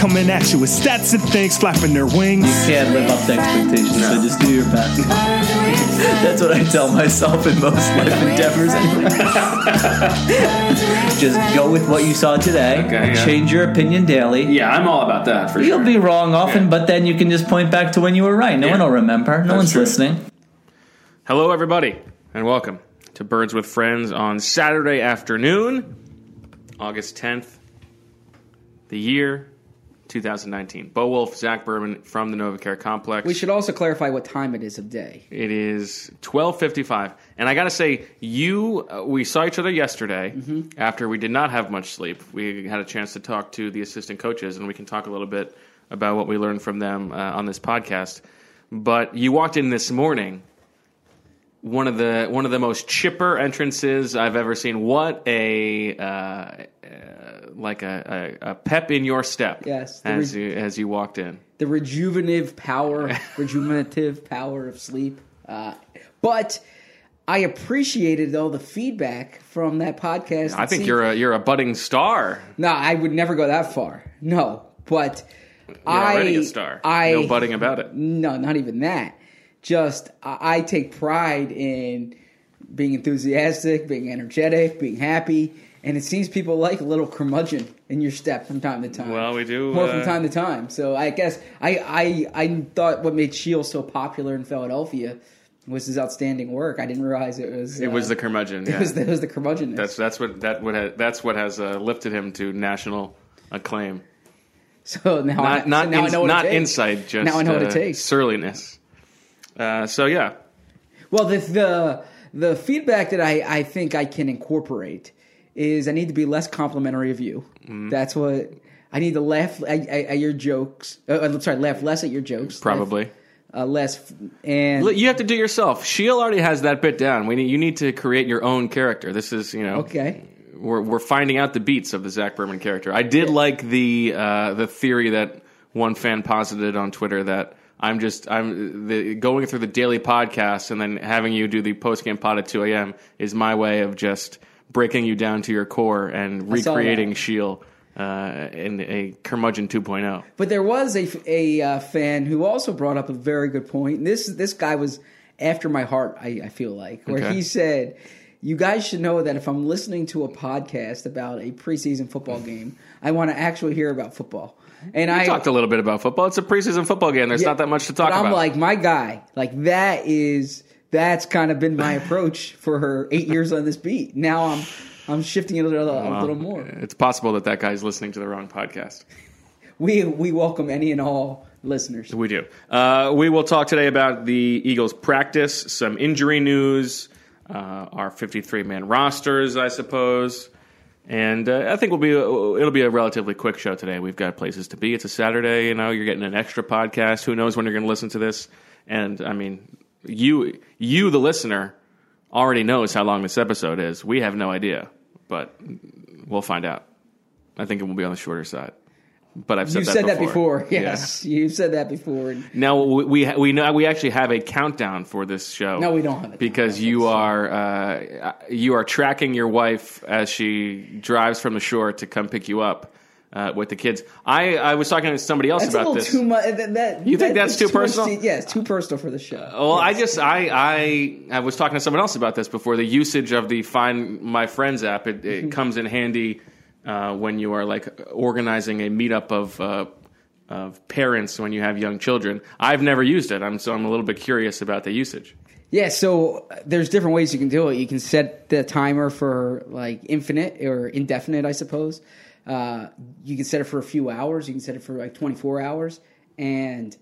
coming at you with stats and things flapping their wings. You can't live up to expectations, so just do your best. Birds with friends. That's what I tell myself in most life endeavors. Just go with what you saw today. Okay, yeah. Change your opinion daily. Yeah, I'm all about that for You'll sure. be wrong often, Yeah. but then you can just point back to when you were right. No Yeah. one will remember. No That's one's true. listening. Hello, everybody, and welcome to Birds with Friends on Saturday afternoon, August 10th, the year 2019. Bo Wulf, Zach Berman from the NovaCare Complex. We should also clarify what time it is of day. It is 12:55, and I got to say, you uh, we saw each other yesterday Mm-hmm. after we did not have much sleep. We had a chance to talk to the assistant coaches, and we can talk a little bit about what we learned from them uh, on this podcast. But you walked in this morning, one of the one of the most chipper entrances I've ever seen. What a uh, uh, like a, a, a pep in your step, Yes, as re- you as you walked in. The rejuvenative power, rejuvenative power of sleep. Uh, but I appreciated all the feedback from that podcast. I think you're a you're a budding star. no. I would never go that far. No, but You're I already a star. I no budding about it. No, not even that. Just I take pride in being enthusiastic, being energetic, being happy, and it seems people like a little curmudgeon in your step from time to time. Well, we do, more uh, from time to time. So I guess I I I thought what made Sheil so popular in Philadelphia was his outstanding work. I didn't realize it was It was uh, the curmudgeon. it was the, it was the curmudgeon. that's that's what that would ha- that's what has uh, lifted him to national acclaim. so now I, Not not so now I know what not insight, just now I know what uh, it takes. surliness. Uh, so yeah, Well, the the the feedback that I I think I can incorporate is I need to be less complimentary of you. Mm-hmm. That's what I need to laugh at, at, at your jokes. Uh, I'm sorry, laugh less at your jokes. probably. laugh, uh, less and You have to do yourself. Sheil already has that bit down. We need, you need to create your own character. This is you know okay. we're we're finding out the beats of the Zach Berman character. I did like the uh, the theory that one fan posited on Twitter that I'm just I'm the, going through the daily podcast and then having you do the post game pod at 2 a.m. is my way of just breaking you down to your core and recreating. Sheil uh, in a curmudgeon oh. 2.0. But there was a a uh, fan who also brought up a very good point. This this guy was after my heart. I, I feel like where Okay. he said, "You guys should know that if I'm listening to a podcast about a preseason football game, I want to actually hear about football." And I I talked a little bit about football. It's a preseason football game. There's Yeah, not that much to talk but I'm about. like my guy. Like that is that's kind of been my approach for her eight years on this beat. Now I'm I'm shifting it a little, a little more. It's possible that that guy's listening to the wrong podcast. We we welcome any and all listeners. We do. Uh, we will talk today about the Eagles' practice, some injury news, uh, our 53 man rosters, I suppose. And uh, I think we'll be it'll be a relatively quick show today. We've got places to be. It's a Saturday, you know. You're getting an extra podcast. Who knows when you're going to listen to this? And I mean, you you the listener already knows how long this episode is. We have no idea, but we'll find out. I think it will be on the shorter side. But I've said You've that said before. that before. Yeah. Yes, you've said that before. Now we we, we know we actually have a countdown for this show. No, we don't have a because you are uh, you are tracking your wife as she drives from the shore to come pick you up uh, with the kids. I, I was talking to somebody else That's about this. too much. That, that, You think that- that's too much personal? to- yeah, it's too personal for the show. Well, I just I, I I was talking to someone else about this before. The usage of the Find My Friends app it, Mm-hmm. comes in handy uh, when you are like organizing a meetup of uh, of parents when you have young children. I've never used it. I'm so I'm a little bit curious about the usage. Yeah, so uh, there's different ways you can do it. You can set the timer for like infinite or indefinite, I suppose. Uh, you can set it for a few hours. You can set it for like 24 hours. And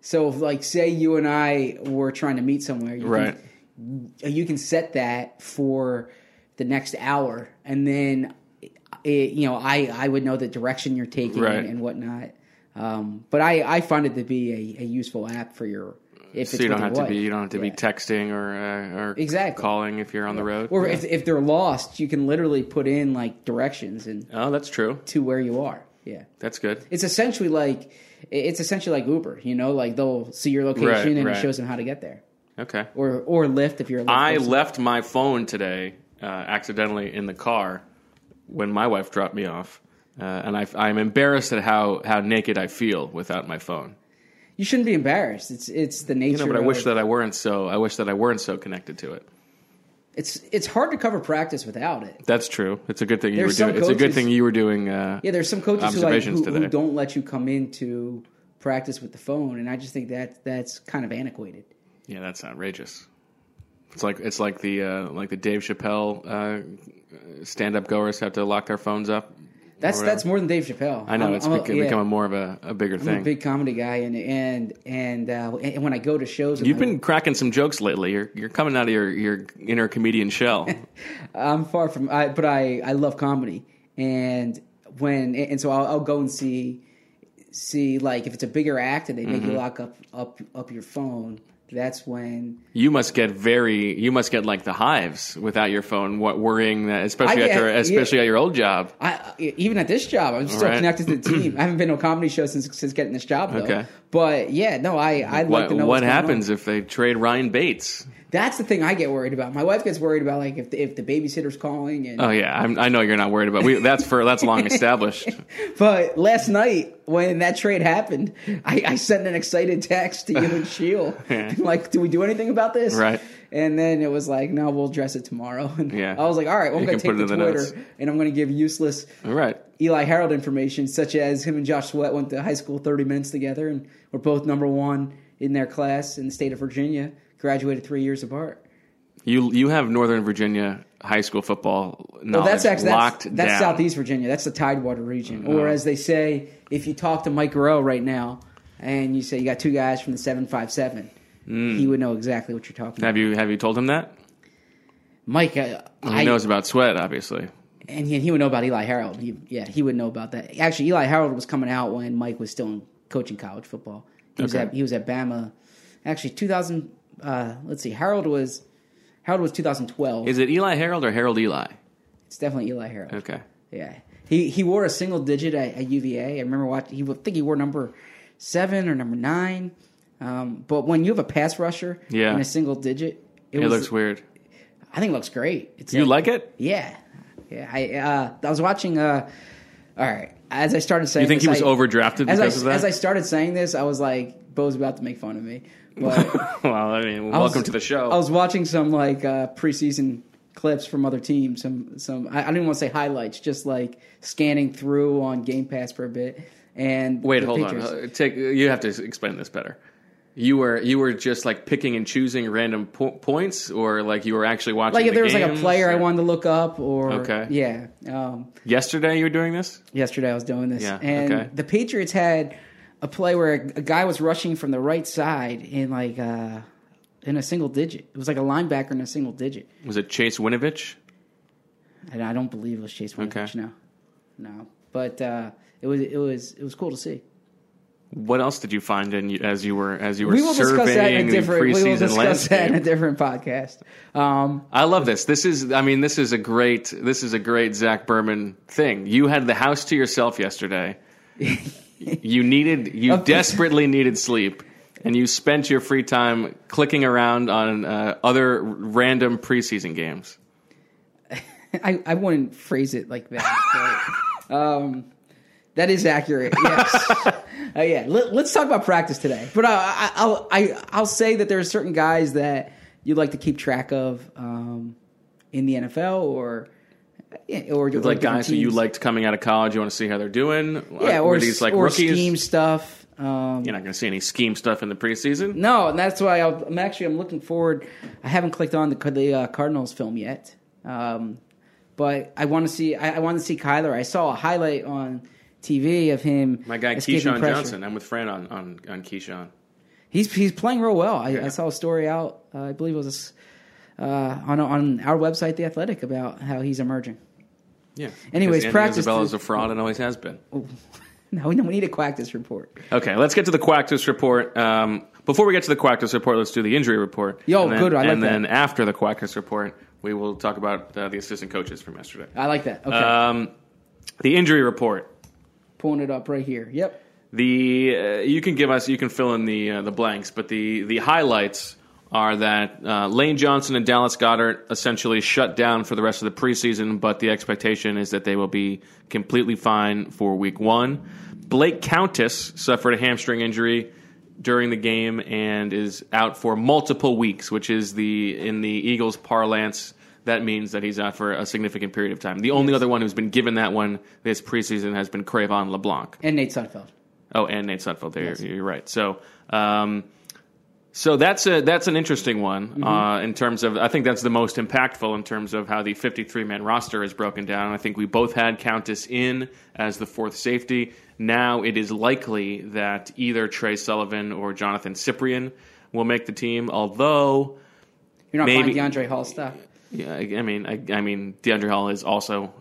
so, if, like, say you and I were trying to meet somewhere, you Right. Can, you can set that for the next hour, and then it, you know I I would know the direction you're taking Right. and whatnot. Um, but I, I find it to be a, a useful app for your if So you don't have your to be you don't have to be texting or uh, or Exactly. calling if you're on the road. Or Yeah. if if they're lost, you can literally put in like directions and oh, that's true. to where you are. Yeah. That's good. It's essentially like it's essentially like Uber, you know, like they'll see your location Right, and right. it shows them how to get there. Okay. Or or Lyft if you're a Lyft I person. left my phone today uh, accidentally in the car when my wife dropped me off, uh, and I, I'm embarrassed at how, how naked I feel without my phone. You shouldn't be embarrassed. It's it's the nature. You know, but I wish of- that I weren't so. I wish that I weren't so connected to it. it's it's hard to cover practice without it. That's true. It's a good thing you There's were some doing. It's a good thing you were doing. Uh, Yeah, there's some coaches who like who, who don't let you come into practice with the phone, and I just think that that's kind of antiquated. yeah, that's outrageous. It's like it's like the uh, like the Dave Chappelle uh, stand up goers have to lock their phones up. That's that's more than Dave Chappelle. I know I'm- it's I'm a- become, yeah. becoming more of a, a bigger I'm a thing. big comedy guy, and and and uh, and when I go to shows, You've been cracking some jokes lately. You're you're coming out of your, your inner comedian shell. I'm far from, I, but I I love comedy, and when and so I'll, I'll go and see see like if it's a bigger act and they make Mm-hmm. you lock up up up your phone. That's when You must get very. You must get like the hives without your phone, what worrying that, especially I at your, especially yeah. at your old job. I even at this job, I'm still Right. connected to the team. I haven't been to a comedy show since since getting this job though. Okay. But yeah, no, I I like What, to know what going on. happens if they trade Ryan Bates? That's the thing I get worried about. My wife gets worried about like if the, if the babysitter's calling and Oh yeah, I'm, I know you're not worried about. We, that's for that's long established. But last night when that trade happened, I, I sent an excited text to you and Sheil, Yeah. like, "Do we do anything about this?" Right. And then it was like, "No, we'll address it tomorrow." And Yeah. I was like, "All right, well, I'm going to take the the Twitter notes. and I'm going to give useless All right. Eli Harold information, such as him and Josh Sweat went to high school 30 minutes together and were both number one in their class in the state of Virginia. Graduated three years apart. You you have Northern Virginia high school football knowledge Well, that's actually locked that's, that's down. Southeast Virginia. That's the Tidewater region, or Oh. as they say, if you talk to Mike Gorell right now and you say you got two guys from the seven five seven, Hmm. he would know exactly what you're talking about. Have you have you told him that? Mike, uh, He I, knows about sweat, obviously. and he, he would know about Eli Harold. He, yeah, he would know about that. Actually, Eli Harold was coming out when Mike was still in coaching college football. He was at he was at Bama. Actually, 2000. Uh, let's see, Harold was Harold was 2012. Is it Eli Harold or Harold Eli? it's definitely Eli Harold. Okay. Yeah, he he wore a single digit at, at UVA. I remember watching. He would think he wore number seven or number nine. Um, but when you have a pass rusher Yeah. in a single digit, it, It, was, looks weird. I think it looks great. It's You a- like it? Yeah, yeah. I uh, I was watching. Uh, all right, as I started saying, You think this, he was I- overdrafted because I of that? as I started saying this, I was like, Bo's about to make fun of me. But well, I mean, I was- welcome to the show. I was watching some like uh, preseason clips from other teams. Some some I, I didn't want to say highlights, just like scanning through on Game Pass for a bit. And Wait, hold Patriots- on. Uh, Take you have to explain this better. You were you were just like picking and choosing random po- points, or like you were actually watching. Like if the there was like a player I wanted to look up, or Okay. yeah. Um, Yesterday, you were doing this. yesterday I was doing this, Yeah, and okay. the Patriots had a play where a, a guy was rushing from the right side in like uh, in a single digit. It was like a linebacker in a single digit, Was it Chase Winovich? and I don't believe it was Chase Winovich. Okay. No, no, but uh, it was it was it was cool to see. What else did you find in as you were as you were We will discuss that surveying in a different. We will preseason discuss that in a different podcast. Um, I love this. This is, I mean, this is a great, this is a great Zach Berman thing. You had the house to yourself yesterday. you needed, you desperately needed sleep, and you spent your free time clicking around on uh, other random preseason games. I, I wouldn't phrase it like that. But, um, that is accurate. Yes. uh, yeah. Let, us talk about practice today. But uh, I, I'll I, I'll say that there are certain guys that you'd like to keep track of um, in the NFL or or, or Like guys who you liked coming out of college, you want to see how they're doing. Yeah, Were or these like or rookies? scheme stuff. Um, You're not going to see any scheme stuff in the preseason. No, and that's why I'll, I'm actually I'm looking forward. I haven't clicked on the the uh, Cardinals film yet, um, but I want to see. I, I want to see Kyler. I saw a highlight on TV of him. My guy KeeSean pressure. Johnson. I'm with Fran on on, on KeeSean. He's he's playing real well. I, Yeah. I saw a story out. Uh, I believe it was uh, on on our website, The Athletic, about how he's emerging. Yeah. Anyways, Andy practice- Isabella's a fraud and always has been. No, no, we need a Quactus report. Okay, let's get to the Quactus report. Um, before we get to the Quactus report, let's do the injury report. Yo, and then, good, I like And then after the Quactus report, we will talk about uh, the assistant coaches from yesterday. I like that. Okay, Um, the injury report. pulling it up right here. Yep. The uh, you can give us you can fill in the uh, the blanks, but the the highlights are that uh, Lane Johnson and Dallas Goedert essentially shut down for the rest of the preseason, but the expectation is that they will be completely fine for Week One. Blake Countess suffered a hamstring injury during the game and is out for multiple weeks, which is the in the Eagles parlance. That means that he's out for a significant period of time. The only other one who's been given that one this preseason has been Cre'Von LeBlanc. And Nate Sudfeld. Oh, and Nate Sudfeld. There, Yes. you're right. So, um, so that's a that's an interesting one Mm-hmm. uh, in terms of. I think that's the most impactful in terms of how the 53 man roster is broken down. I think we both had Countess in as the fourth safety. Now it is likely that either Tre Sullivan or Johnathan Cyprien will make the team. Although, You're not Maybe- finding Deiondre' Hall stuff. yeah, I, I mean, I, I mean, Deiondre' Hall is also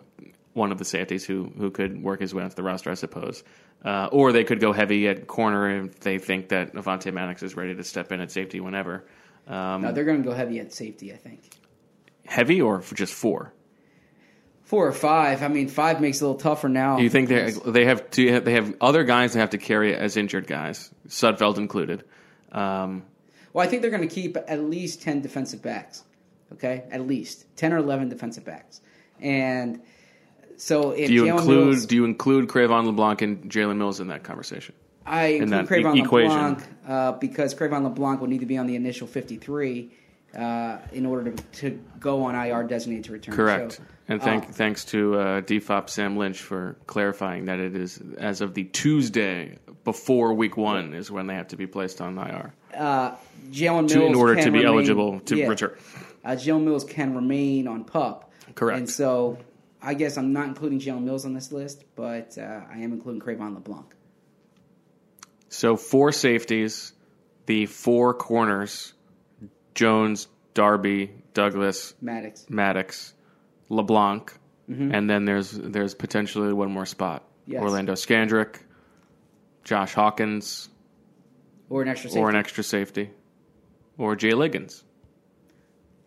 one of the safeties who who could work his way onto the roster, I suppose. Uh, or they could go heavy at corner if they think that Avonte Maddox is ready to step in at safety whenever. Um, No, they're going to go heavy at safety. I think heavy or for just four? four or five. I mean, five makes it a little tougher now. Do you think they they have to they have other guys they have to carry as injured guys, Sudfeld included? Um, Well, I think they're going to keep at least 10 defensive backs. Okay? At least 10 or 11 defensive backs. And so if do you Jalen include Mills, do you include Cre'Von LeBlanc and Jalen Mills in that conversation? I include that Cre'Von e- equation? LeBlanc uh, because Cre'Von LeBlanc will need to be on the initial 53 uh, in order to, to go on IR designated to return. Correct. So, and thank, uh, thanks to uh, DFOP Sam Lynch for clarifying that it is as of the Tuesday before week one is when they have to be placed on IR uh, Jalen Mills to, in order can to be remain- eligible to yeah. return. uh, Jalen Mills can remain on pup. Correct. And so I guess I'm not including Jalen Mills on this list, but uh, I am including Cre'Von LeBlanc. So four safeties, the four corners: Jones, Darby, Douglas, Maddox. Maddox, LeBlanc, and then there's there's potentially one more spot: Mm-hmm. Yes. Orlando Scandrick, Josh Hawkins, Or an extra safety. or an extra safety, or Jay Liggins.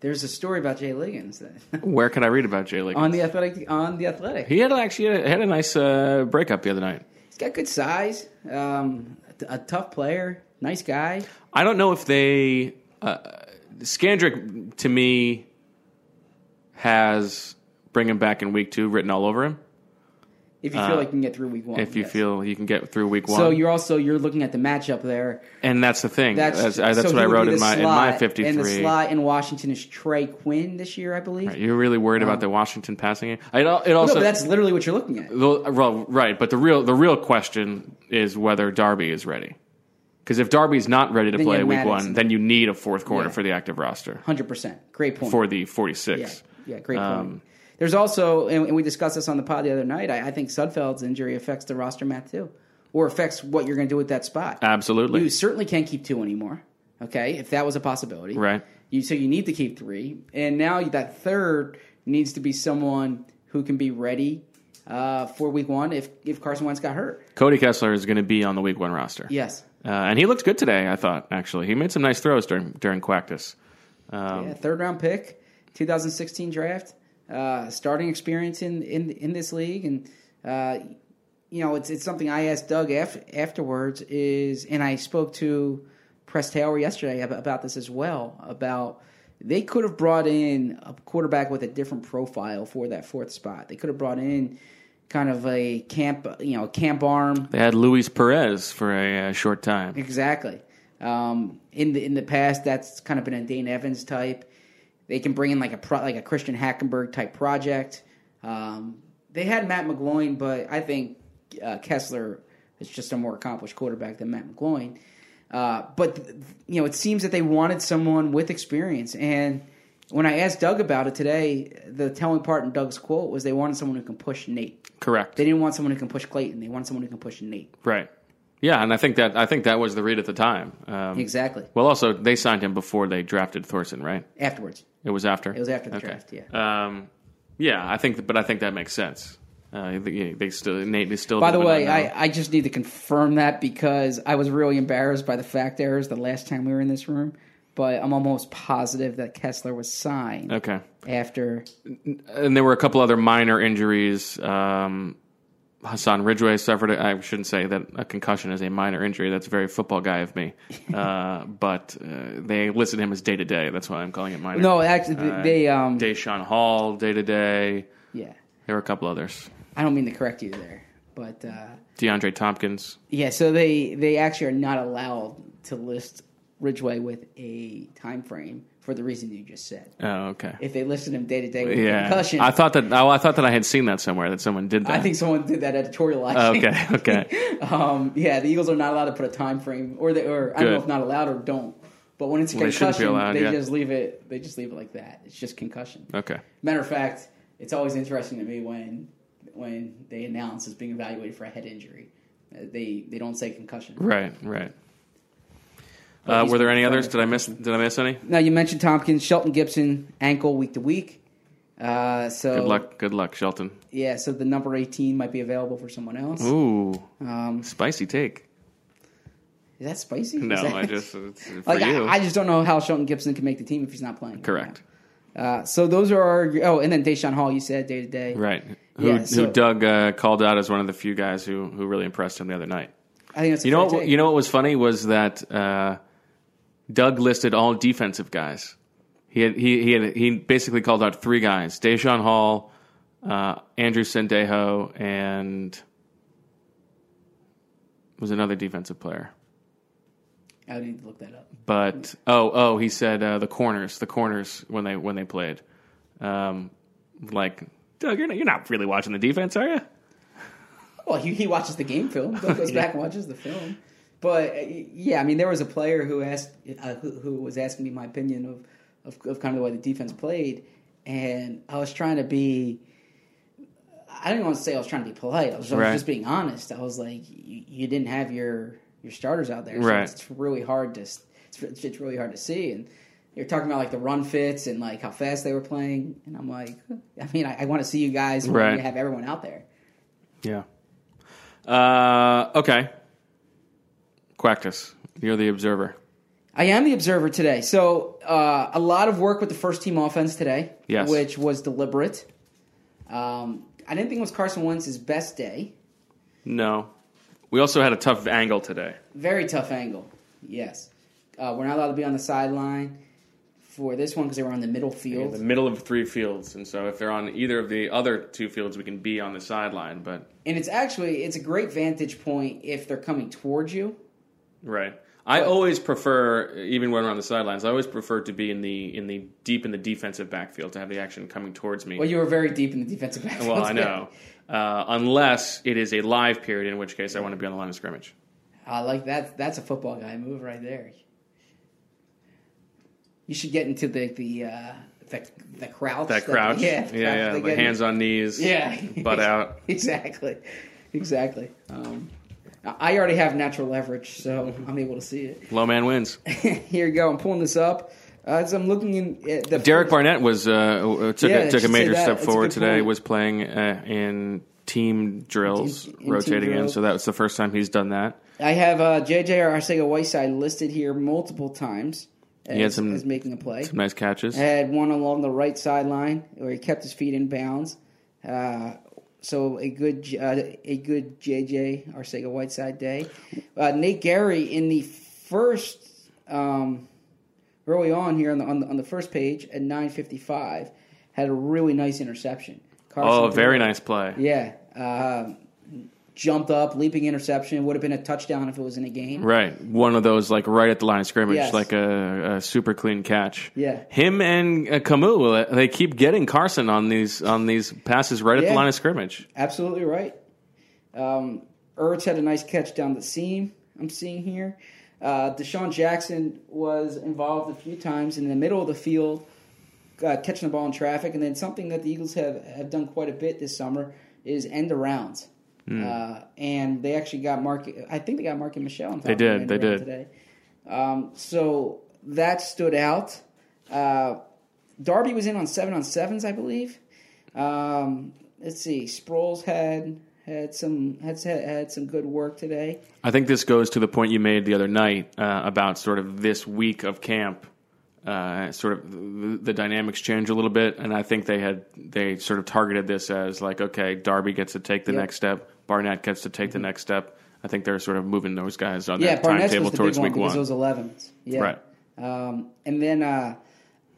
There's a story about Jay Liggins Where can I read about Jay Liggins? on the athletic on the athletic. He had actually had a nice uh, breakup the other night. He's got good size, um, a, tough player, nice guy. I don't know if they uh, Scandrick to me has bring him back in week two written all over him. If you feel like you can get through week one, Uh, If you yes. feel you can get through week one, So you're also you're looking at the matchup there. and that's the thing. That's That's that's, so what I wrote in my in my slot, fifty And the slot in Washington is Trey Quinn this year, I believe. You're really worried about the Washington passing game. It, it no, also but that's literally what you're looking at. the- well, right, but the real the real question is whether Darby is ready. Because if Darby's not ready to Then play week one, then you need a fourth corner Yeah. for the active roster Hundred percent, great point. for the forty six. Yeah, yeah, great point. Um, There's also, and we discussed this on the pod the other night. I, I think Sudfeld's injury affects the roster math too, or affects what you're going to do with that spot. Absolutely. You certainly can't keep two anymore. Okay, if that was a possibility, Right. You so you need to keep three, and now that third needs to be someone who can be ready uh, for week one if if Carson Wentz got hurt. Cody Kessler is going to be on the week one roster. Yes, Uh, and he looked good today, I thought, actually. He made some nice throws during during Quactus. Um, yeah, third round pick, 2016 draft, uh, starting experience in, in in this league, and uh, you know it's it's something I asked Doug af- afterwards is, and I spoke to Press Taylor yesterday about this as well about. They could have brought in a quarterback with a different profile for that fourth spot. They could have brought in kind of a camp, you know, camp arm They had Luis Perez for a, uh short time. Exactly. Um, in the in the past, that's kind of been a Dane Evans type. They can bring in like a pro, like a Christian Hackenberg type project. Um, they had Matt McGloin, but I think uh, Kessler is just a more accomplished quarterback than Matt McGloin. Uh, but th- you know, it seems that they wanted someone with experience. And when I asked Doug about it today, the telling part in Doug's quote was they wanted someone who can push Nate. Correct. They didn't want someone who can push Clayton. They wanted someone who can push Nate. Right. Yeah, and I think that I think that was the read at the time. Um, Exactly. Well, also they signed him before they drafted Thorson, right? Afterwards. It was after. It was after the Okay. draft, yeah. Um, yeah, I think, but I think that makes sense. Uh, they, they still Nate is still. By the way. I, I just need to confirm that because I was really embarrassed by the fact errors the last time we were in this room. But I'm almost positive that Kessler was signed okay. after. And there were a couple other minor injuries. Um, Hassan Ridgeway suffered. a- I shouldn't say that a concussion is a minor injury. That's very football guy of me. Uh, but uh, they listed him as day to day. That's why I'm calling it minor. No, actually, Uh, they. um Deshaun Hall day to day. Yeah, There were a couple others. I don't mean to correct you there, but uh, DeAndre Tompkins. yeah. So they they actually are not allowed to list Ridgeway with a time frame for the reason you just said. Oh, okay. If they listed him day to day with Yeah, concussion, I thought that. Oh, I thought that I had seen that somewhere. That someone did that. I think someone did that editorial. Actually. okay. Okay. Um, yeah, the Eagles are not allowed to put a time frame, or they, or I don't know if not allowed or don't. But when it's a Well, they concussion, allowed, they yeah. just leave it. They just leave it like that. It's just concussion. Okay. Matter of fact, it's always interesting to me when when they announce as being evaluated for a head injury. Uh, they they don't say concussion. Right. Right. But Uh, were there any others? Did I miss? Did I miss any? No, you mentioned Tompkins, Shelton Gibson ankle week to week. Uh, so Good luck. Good luck, Shelton. Yeah, so the number eighteen might be available for someone else. Ooh, Um, spicy take. is that spicy? No, that- I just it's for like you. I, I just don't know how Shelton Gibson can make the team if he's not playing. Correct. Uh, so those are our oh, and then Deshaun Hall. You said day to day. Right. Who, Yeah, so- who Doug uh, called out as one of the few guys who who really impressed him the other night. I think that's a You know, what, take. you know what was funny was that uh, Doug listed all defensive guys. He had, he he had, he basically called out three guys: Deshaun Hall, uh, Andrew Sendejo, and was another defensive player. I need to look that up. But oh oh, he said uh, the corners, the corners when they when they played. Um, like Doug, you're not, you're not really watching the defense, are you? Well, he, he watches the game film. Doug goes back and watches the film. But uh, yeah, I mean, there was a player who asked uh, who, who was asking me my opinion of, of of kind of the way the defense played, and I was trying to be. I didn't want to say I was trying to be polite. I was, I was just being honest. I was like, you, you didn't have your your starters out there, so Right. it's really hard to it's, it's really hard to see. And you're talking about like the run fits and like how fast they were playing, and I'm like, I mean, I, I want to see you guys when Right. you have everyone out there. Yeah. Uh, okay. Quactus, you're the observer. I am the observer today. So uh, a lot of work with the first team offense today, Yes. which was deliberate. Um, I didn't think it was Carson Wentz's best day. No. We also had a tough angle today. Very tough angle. Yes, uh, we're not allowed to be on the sideline for this one because they were on the middle In field. the middle of three fields, and so if they're on either of the other two fields, we can be on the sideline. But and it's actually it's a great vantage point if they're coming towards you. Right, I always prefer, even when we're on the sidelines, I always prefer to be in the in the deep in the defensive backfield to have the action coming towards me. Well, you were very deep in the defensive backfield. Well, I know, uh, unless it is a live period, in which case I want to be on the line of scrimmage. I like that. That's a football guy move right there. You should get into the the uh, the, the crouch. That crouch, yeah, yeah, yeah, they the hands on knees, Yeah, butt out. exactly, exactly. Um, I already have natural leverage, so I'm able to see it. Low man wins. Here you go. I'm pulling this up. Uh, as I'm looking in at the Derek Barnett was uh, took Yeah, I a, took a major step That's forward today. point. Was playing uh, in team drills, In- in team rotating in. So that was the first time he's done that. I have uh, JJ Arcega Whiteside listed here multiple times as, He had some- as making a play. Some nice catches. I had one along the right sideline where he kept his feet in bounds. Uh, so a good uh, a good JJ Arcega Whiteside day. Uh, Nate Gerry in the first um, early on here on the, on the on the first page at nine fifty five had a really nice interception. Carson Oh, very nice play. Yeah, uh, jumped up, leaping interception. Would have been a touchdown if it was in a game. Right, one of those like right at the line of scrimmage, Yes. like a, a super clean catch. Yeah. him and uh, Kamu, uh, they keep getting Carson on these on these passes right at the line of scrimmage. Absolutely right. Um, Ertz had a nice catch down the seam. I'm seeing here. Uh, DeSean Jackson was involved a few times in the middle of the field, uh, catching the ball in traffic, and then something that the Eagles have, have done quite a bit this summer is end arounds. Hmm. Uh, and they actually got Mark. I think they got Mark and Michelle. On top They of did, they did. today. Um, so that stood out. Uh, Darby was in on seven on sevens, I believe. Um, let's see. Sproles had had some had had some good work today. I think this goes to the point you made the other night uh, about sort of this week of camp. Uh, sort of the, the dynamics change a little bit, and I think they had they sort of targeted this as like, okay, Darby gets to take the Yep. next step, Barnett gets to take the next step. I think they're sort of moving those guys on Yeah, that Barnett's timetable towards big one week because one. it was 11s. Yeah. Right. Um, and then, uh,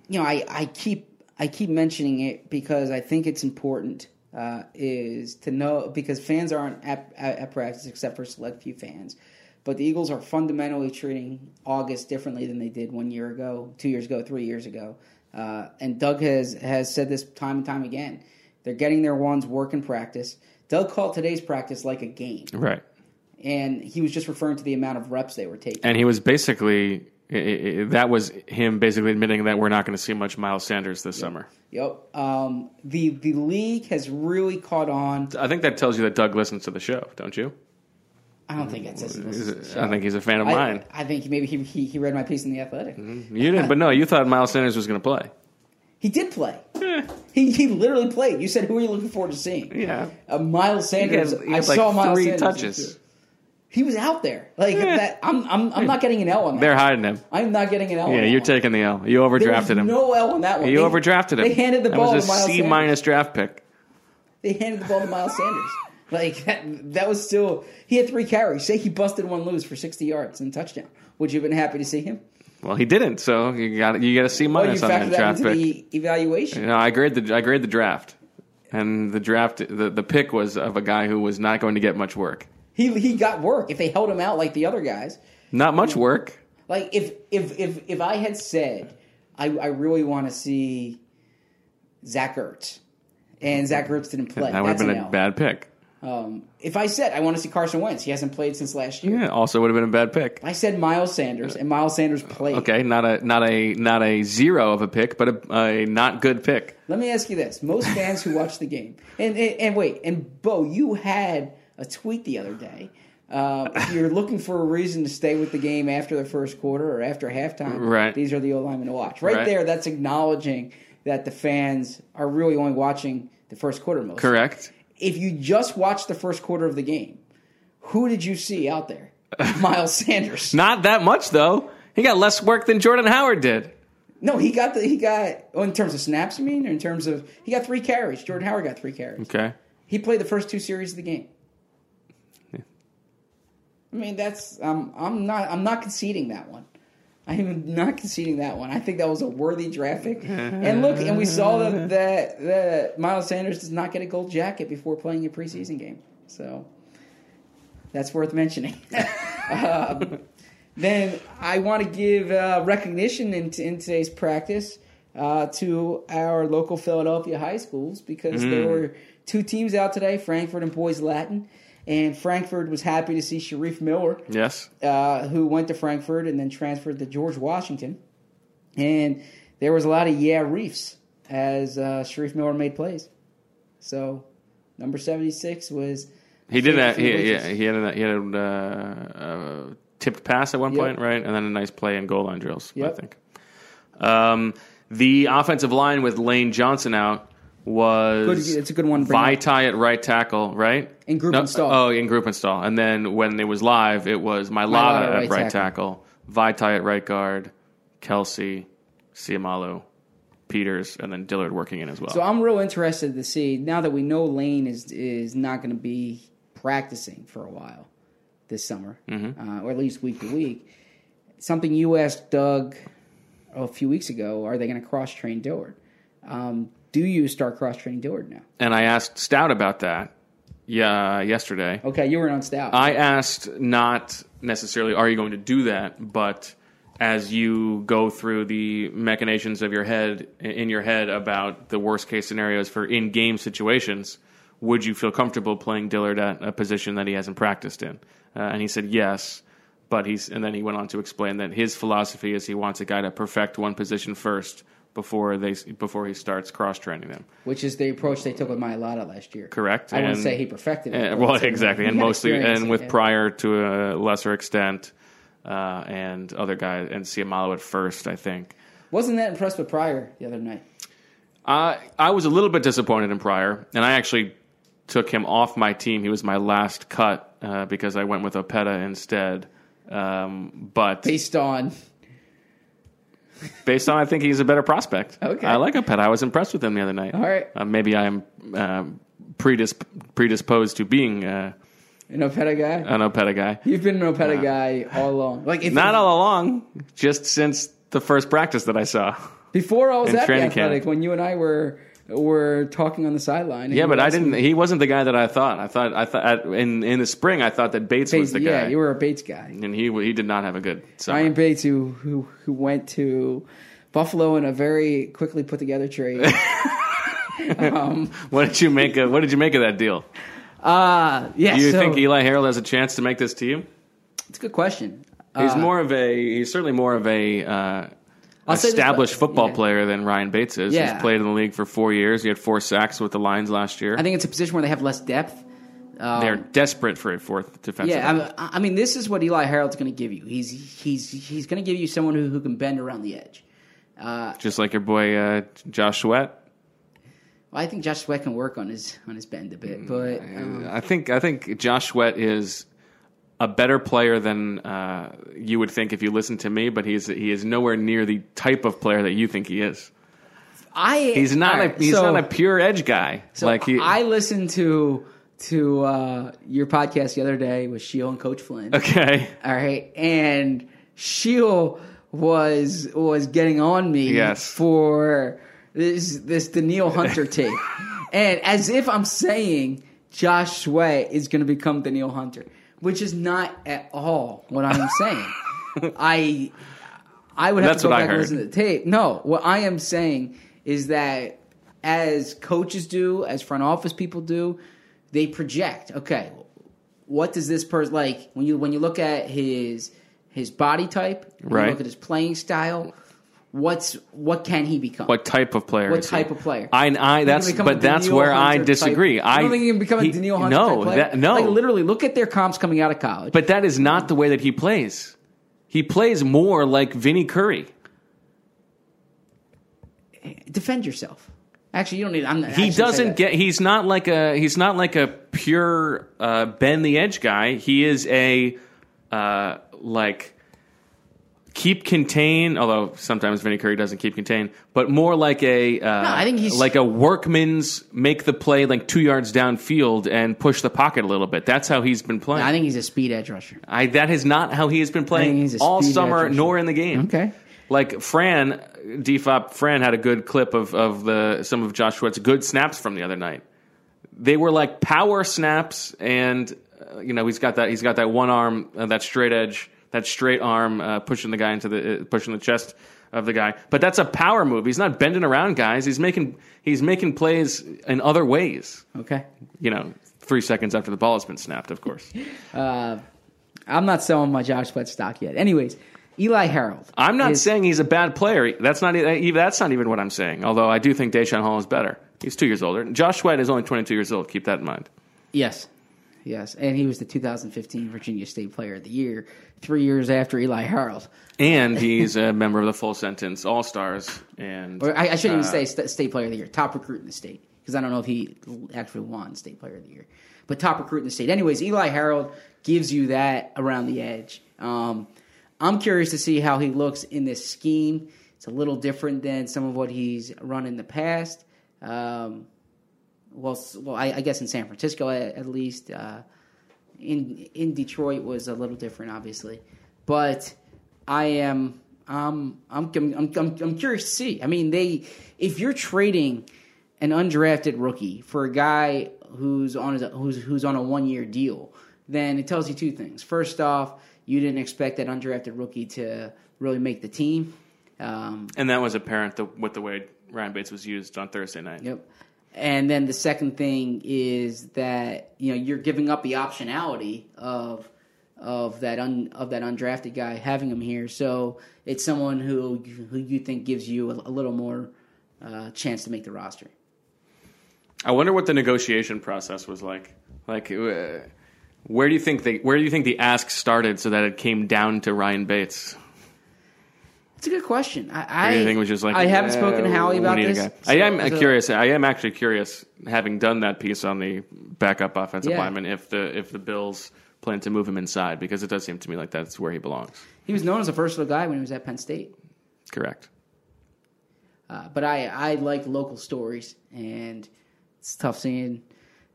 you know, I, I keep I keep mentioning it because I think it's important uh, is to know because fans aren't at, at, at practice except for a select few fans. But the Eagles are fundamentally treating August differently than they did one year ago, two years ago, three years ago. Uh, and Doug has has said this time and time again. They're getting their ones work in practice. Doug called today's practice like a game, Right. and he was just referring to the amount of reps they were taking. And he was basically i- i- that was him basically admitting that we're not going to see much Miles Sanders this summer. Yep. Um, the the league has really caught on. I think that tells you that Doug listens to the show, don't you? I don't think it's. it's I think he's a fan of I, mine. I think maybe he, he he read my piece in the Athletic. You didn't, but no, you thought Miles Sanders was going to play. He did play. He he literally played. You said who are you looking forward to seeing? Yeah. Uh, Miles Sanders. He had- he I had like saw Miles three Sanders. touches. He was out there. Like that. I'm I'm I'm not getting an L on that. They're hiding him. I'm not getting an L. Yeah, that you're taking the L. You overdrafted him. No L on that one. you They- overdrafted him. They handed the that ball was to Miles C Sanders. minus draft pick. They handed the ball to Miles Sanders. Like that, that was still he had three carries. Say he busted one loose for sixty yards and touchdown. Would you have been happy to see him? Well, he didn't, so you got you got a C Well, minus on factored that draft pick. the evaluation. No, I grade the I grade the draft, and the draft the, the pick was of a guy who was not going to get much work. He he got work if they held him out like the other guys. Not much work. Like if if if if I had said I I really want to see Zach Ertz, and Zach Ertz didn't play, That would have been a L. bad pick. Um, if I said I want to see Carson Wentz, he hasn't played since last year. Yeah, also would have been a bad pick. I said Miles Sanders, and Miles Sanders played. Okay, not a not a not a zero of a pick, but a, a not good pick. Let me ask you this: Most fans who watch the game, and, and and wait, and Bo, you had a tweet the other day. Uh, if you're looking for a reason to stay with the game after the first quarter or after halftime, Right. These are the O linemen to watch. Right, Right. there, that's acknowledging that the fans are really only watching the first quarter most. Correct. If you just watched the first quarter of the game, who did you see out there? Miles Sanders. Not that much though. He got less work than Jordan Howard did. No, he got the he got oh, in terms of snaps. You mean, or in terms of he got three carries. Jordan Howard got three carries. Okay. He played the first two series of the game. I mean, that's um, I'm not I'm not conceding that one. I'm not conceding that one. I think that was a worthy draft pick. and look, and we saw that that, that Miles Sanders does not get a gold jacket before playing a preseason game. So that's worth mentioning. um, then I want to give uh, recognition in, in today's practice uh, to our local Philadelphia high schools because there were two teams out today, Frankford and Boys Latin. And Frankford was happy to see Shareef Miller, Yes. uh, who went to Frankford and then transferred to George Washington. And there was a lot of yeah reefs as uh, Sharif Miller made plays. So number 76 was. He did that. He, yeah, he had a, he had a, uh, a tipped pass at one Yep. point, right, and then a nice play in goal line drills. I think. Um, the offensive line with Lane Johnson out was Good- it's a good one. Vaitai at right tackle, right? In group No, install. Oh, in group install, and then when it was live, it was Mylata, Mailata at right right, tackle, Vaitai at right guard, Kelce, Seumalo, Peters, and then Dillard working in as well. So I'm real interested to see now that we know Lane is is not going to be practicing for a while this summer, uh, or at least week to week. Something you asked Doug a few weeks ago: Are they going to cross train Dillard? Um, do you start cross training Dillard now? and I asked Stout about that. Yeah, yesterday. Okay, you were on stout. I asked not necessarily are you going to do that, but as you go through the machinations of your head in your head about the worst case scenarios for in game situations, would you feel comfortable playing Dillard at a position that he hasn't practiced in? Uh, and he said yes, but he's and then he went on to explain that his philosophy is he wants a guy to perfect one position first before they before he starts cross training them. which is the approach they took with Mailata last year. Correct. I wouldn't say he perfected it. Well, exactly, and mostly, and with it. prior to a lesser extent, uh, and other guys, and Seumalo at first, I think. Wasn't that impressed with Pryor the other night? I I was a little bit disappointed in Pryor, and I actually took him off my team. He was my last cut uh, because I went with Opeta instead. Um, but Based on based on, I think he's a better prospect. Okay. I like Opeta. I was impressed with him the other night. All right. Uh, maybe I am um, predisp- predisposed to being uh, an Opeta guy. an Opeta guy. You've been an Opeta guy all along. Like if Not all along, just since the first practice that I saw. before I was in at the training athletic camp. when you and I were were talking on the sideline. Yeah, but I didn't. He wasn't the guy that I thought. I thought. I thought in in the spring. I thought that Bates, was the yeah, guy, Yeah, you were a Bates guy. and he he did not have a good summer. Ryan Bates, who who who went to Buffalo in a very quickly put together trade. What did you make of What did you make of that deal? uh yeah, Do you so, think Eli Harold has a chance to make this team? it's a good question. He's Uh, more of a. He's certainly more of a. Uh, I'll established football yeah. player than Ryan Bates is. Yeah. He's played in the league for four years. He had four sacks with the Lions last year. I think it's a position where they have less depth. Um, They're desperate for a fourth defensive. Yeah, end. I, I mean, this is what Eli Harold's going to give you. He's he's he's going to give you someone who, who can bend around the edge. Uh, just like your boy uh, Josh Sweat. well, I think Josh Sweat can work on his on his bend a bit, but um, I think I think Josh Sweat is a better player than uh, you would think if you listen to me, but he's he is nowhere near the type of player that you think he is. I He's not all a he's so- not a pure edge guy. So like he I listened to to uh, your podcast the other day with Sheil and Coach Flynn. okay. All right, and Sheil was was getting on me Yes. for this this Danielle Hunter take, and as if I'm saying Josh Sweat is going to become Danielle Hunter, which is not at all what I'm saying. I I would have That's to go back and listen to the tape. No, what I am saying is that as coaches do, as front office people do, they project. Okay, what does this person like when you when you look at his his body type, Right. you look at his playing style. What's what can he become? What type of player? What is he? type of player? I, I that's but that's where I disagree. Type. I don't think he can become a he- Danielle Hunter no, type that- no. Like literally, look at their comps coming out of college. But that is not the way that he plays. He plays more like Vinny Curry. defend yourself. Actually, you don't need. I'm, He doesn't get. He's not like a. He's not like a pure uh, bend the edge guy. He is a uh, like keep contain. Although sometimes Vinny Curry doesn't keep contain, but more like a. Uh, I think he's- like a workman's make the play like two yards downfield and push the pocket a little bit. That's how he's been playing. I think he's a speed edge rusher. I, that is not how he has been playing all summer, nor in the game. Okay. Like Fran, Defop Fran had a good clip of, of the some of Josh Sweat's good snaps from the other night. They were like power snaps, and uh, you know he's got that he's got that one arm, uh, that straight edge, that straight arm uh, pushing the guy into the uh, pushing the chest of the guy. But that's a power move. He's not bending around guys. He's making he's making plays in other ways. Okay. You know, three seconds after the ball has been snapped, of course. I'm not selling my Josh Sweat stock yet. Anyways, Eli Harold. I'm not is- saying he's a bad player. That's not even that's not even what I'm saying. Although I do think Deshaun Hall is better. He's two years older. Josh Sweat is only 22 years old. Keep that in mind. Yes. Yes. And he was the 2015 Virginia State Player of the Year, three years after Eli Harold. And he's a member of the Full Sentence All Stars. And Or I, I shouldn't uh, even say st- State Player of the Year, top recruit in the state, because I don't know if he actually won State Player of the Year, but top recruit in the state. Anyways, Eli Harold gives you that around the edge. Um, I'm curious to see how he looks in this scheme. It's a little different than some of what he's run in the past. Um, well, well, I, I guess in San Francisco at, at least. Uh, in in Detroit was a little different, obviously, but I am um, I'm, I'm I'm I'm curious to see. I mean, they if you're trading an undrafted rookie for a guy who's on his, who's who's on a one year deal, then it tells you two things. First off, you didn't expect that undrafted rookie to really make the team. Um, and that was apparent the, with the way Ryan Bates was used on Thursday night. Yep. And then the second thing is that you know you're giving up the optionality of of that un, of that undrafted guy having him here. So it's someone who who you think gives you a, a little more uh, chance to make the roster. I wonder what the negotiation process was like. Like, uh, where do you think they? Where do you think the ask started so that it came down to Ryan Bates? It's a good question. I, I think was just like I haven't spoken to Howie about this. guy? I am so- so- curious. I am actually curious, having done that piece on the backup offensive Yeah. lineman, if the if the Bills plan to move him inside because it does seem to me like that's where he belongs. He was known as a versatile guy when he was at Penn State. Correct. Uh, but I, I like local stories, and it's tough seeing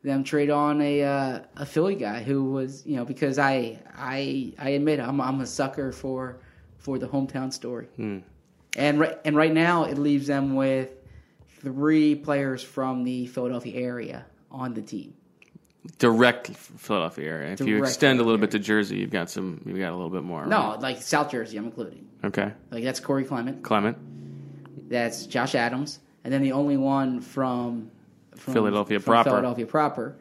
them trade on a uh, a Philly guy who was you know because I I I admit I'm I'm a sucker for for the hometown story, and right and right now it leaves them with three players from the Philadelphia area on the team. Direct Philadelphia area. If you extend a little bit to Jersey, you've got some. You've got a little bit more. No, right? like South Jersey, I'm including. Okay. Like that's Corey Clement, Clement, that's Josh Adams, and then the only one from, from Philadelphia from proper. Philadelphia proper,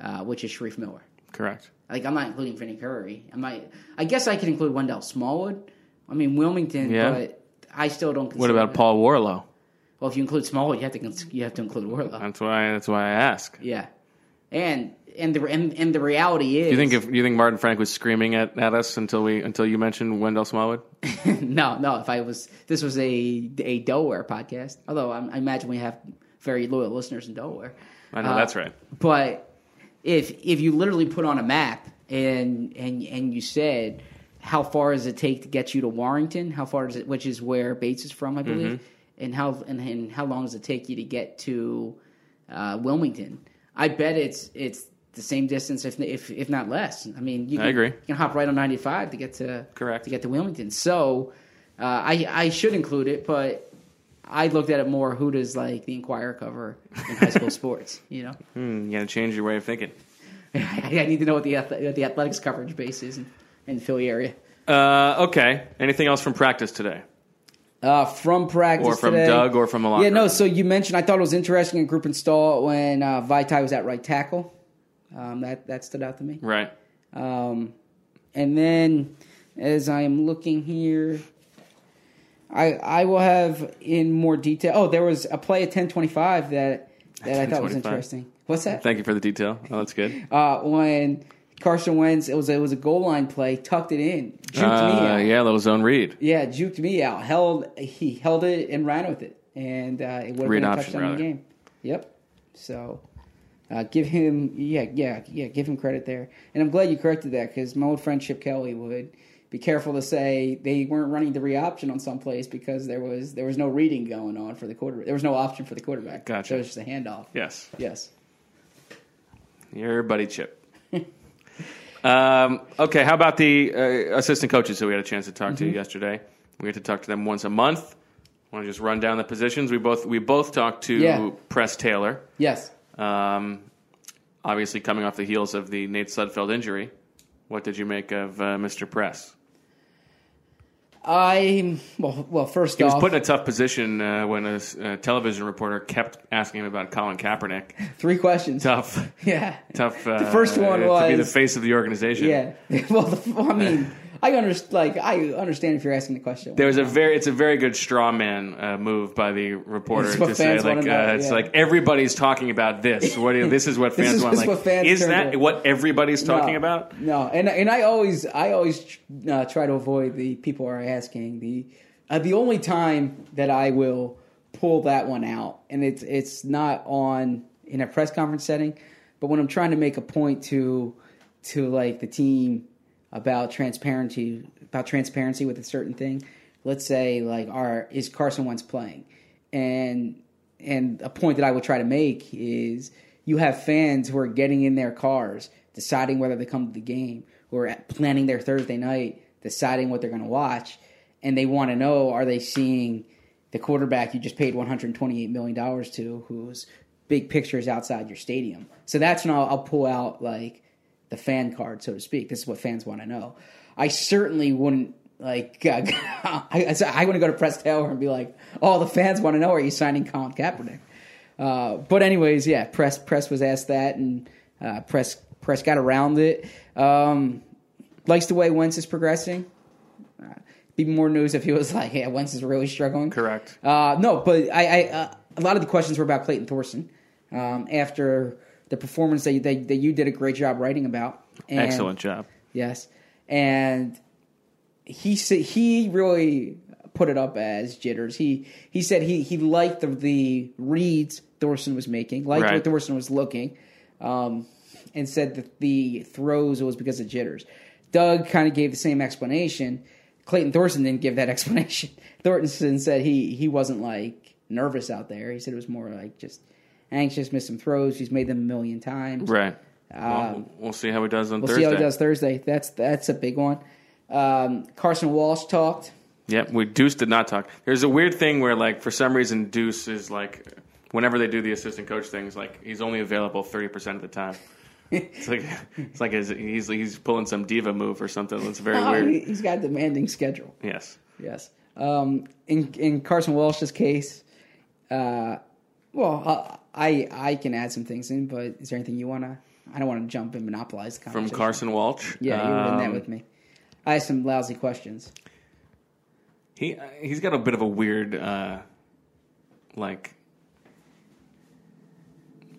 uh, which is Shareef Miller. correct. Like I'm not including Vinny Curry. I might. I guess I could include Wendell Smallwood. I mean Wilmington, Yeah. but I still don't. Consider What about. Paul Worrilow? Well, if you include Smallwood, you have to you have to include Worrilow. That's why. That's why I ask. yeah, and and the and, and the reality is, Do you think if you think Martin Frank was screaming at, at us until we until you mentioned Wendell Smallwood? no, no. If I was, this was a a Delaware podcast. Although I, I imagine we have very loyal listeners in Delaware. I know Uh, that's right. But if if you literally put on a map and and and you said how far does it take to get you to Warrington? How far does it, which is where Bates is from, I believe, and how and, and how long does it take you to get to uh, Wilmington? I bet it's it's the same distance, if if if not less. I mean, you I can, agree. You can hop right on ninety five to get to Correct. to get to Wilmington. So uh, I I should include it, but I looked at it more. Who does like the Inquirer cover in high school sports? You know. Hmm, you got to change your way of thinking. I need to know what the what the athletics coverage base is in, in the Philly area. Uh, okay. Anything else from practice today? Uh, from practice Or from today- Doug or from a lot. Yeah, no. So you mentioned I thought it was interesting in group install when uh, Vaitai was at right tackle. Um, that that stood out to me. Right. Um, and then as I am looking here, I I will have in more detail. Oh, there was a play at ten twenty five that that I thought was interesting. What's that? Thank you for the detail. Oh, that's good. Uh, when Carson Wentz, it was it was a goal line play, tucked it in, juked me Uh, out. yeah, little zone read. Yeah, juked me out. Held he held it and ran with it, and uh, it would have been a touchdown in the game. Yep. So uh, give him yeah yeah yeah give him credit there, and I'm glad you corrected that because my old friend Chip Kelly would be careful to say they weren't running the re option on some plays because there was there was no reading going on for the quarterback. There was no option for the quarterback. Gotcha. So it was just a handoff. Yes. Yes. Your buddy Chip. Um, okay, how about the uh, assistant coaches who we had a chance to talk Mm-hmm. to yesterday? We get to talk to them once a month. Want to just run down the positions? We both we both talked to Yeah. Press Taylor. Yes. Um, obviously, coming off the heels of the Nate Sudfeld injury, what did you make of uh, Mr. Press? I well well first He was put in a tough position uh, when a television reporter kept asking him about Colin Kaepernick. three questions. Tough, Yeah. tough. Uh, The first one to be the face of the organization. Yeah. Well, the, well, I mean, I understand. Like, I understand if you're asking the question. There was a very, it's a very good straw man uh, move by the reporter to say like, know, uh, it's yeah. like everybody's talking about this. What do you, this is what fans is- want. Like, what fans is that to. what everybody's talking No, about? No, and and I always I always uh, try to avoid the people are asking the uh, the only time that I will pull that one out, and it's it's not on in a press conference setting, but when I'm trying to make a point to to like the team about transparency about transparency with a certain thing. Let's say like our is Carson Wentz playing, and and a point that I would try to make is you have fans who are getting in their cars, deciding whether they come to the game, who are planning their Thursday night, deciding what they're going to watch, and they want to know are they seeing the quarterback you just paid 128 million dollars to, whose big picture is outside your stadium. So that's when I'll, I'll pull out like the fan card, so to speak. This is what fans want to know. I certainly wouldn't like. I, I wouldn't go to Press Taylor and be like, "Oh, the fans want to know are you signing Colin Kaepernick?" Uh, but anyways, yeah, press press was asked that, and uh, press press got around it. Um, likes the way Wentz is progressing. Uh, be more news if he was like, "Yeah, Wentz is really struggling." Correct. Uh, no, but I, I uh, a lot of the questions were about Clayton Thorson um, after the performance that, that that you did a great job writing about. And- Excellent job. Yes, and he he really put it up as jitters. He he said he he liked the, the reads Thorson was making, liked Right. what Thorson was looking, um, and said that the throws was because of jitters. Doug kind of gave the same explanation. Clayton Thorson didn't give that explanation. Thorson said he he wasn't like nervous out there. He said it was more like just anxious, missed some throws. He's made them a million times. Right. well, we'll see how he does on Um, We'll Thursday. see how he does Thursday. That's that's a big one. Um, Carson Walch talked. Yep, we Duce did not talk. There's a weird thing where, like, for some reason, Duce is like, whenever they do the assistant coach things, like he's only available thirty percent of the time. It's like it's like his, he's he's pulling some diva move or something. It's very Oh, weird. he- he's got a demanding schedule. Yes. Yes. Um, in in Carson Walch's case, uh, well, uh, I I can add some things in, but is there anything you want to? I don't want to jump and monopolize the From. Carson Walch. Yeah, you were in that Um, with me. I have some lousy questions. He he's got a bit of a weird uh, like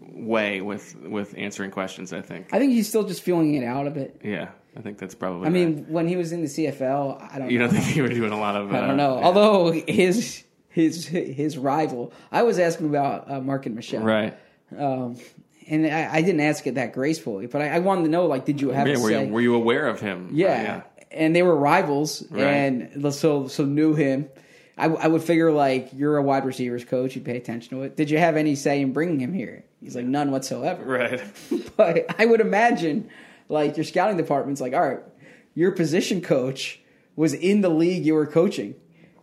way with with answering questions. I think. I think he's still just feeling it out a bit. Yeah, I think that's probably. I mean, when he was in the CFL, I don't. you know. don't think you were doing a lot of? I uh, don't know. yeah. Although his his his rival, I was asking about uh, Marken Michel, right. Um, and I, I didn't ask it that gracefully, but I, I wanted to know, like, did you have Yeah, a were, say? you, were you aware of him? yeah. and they were rivals, Right. and so so knew him. I, I would figure like you're a wide receivers coach, you'd pay attention to it. Did you have any say in bringing him here? He's like none whatsoever. Right. But I would imagine like your scouting department's like, all right, your position coach was in the league you were coaching.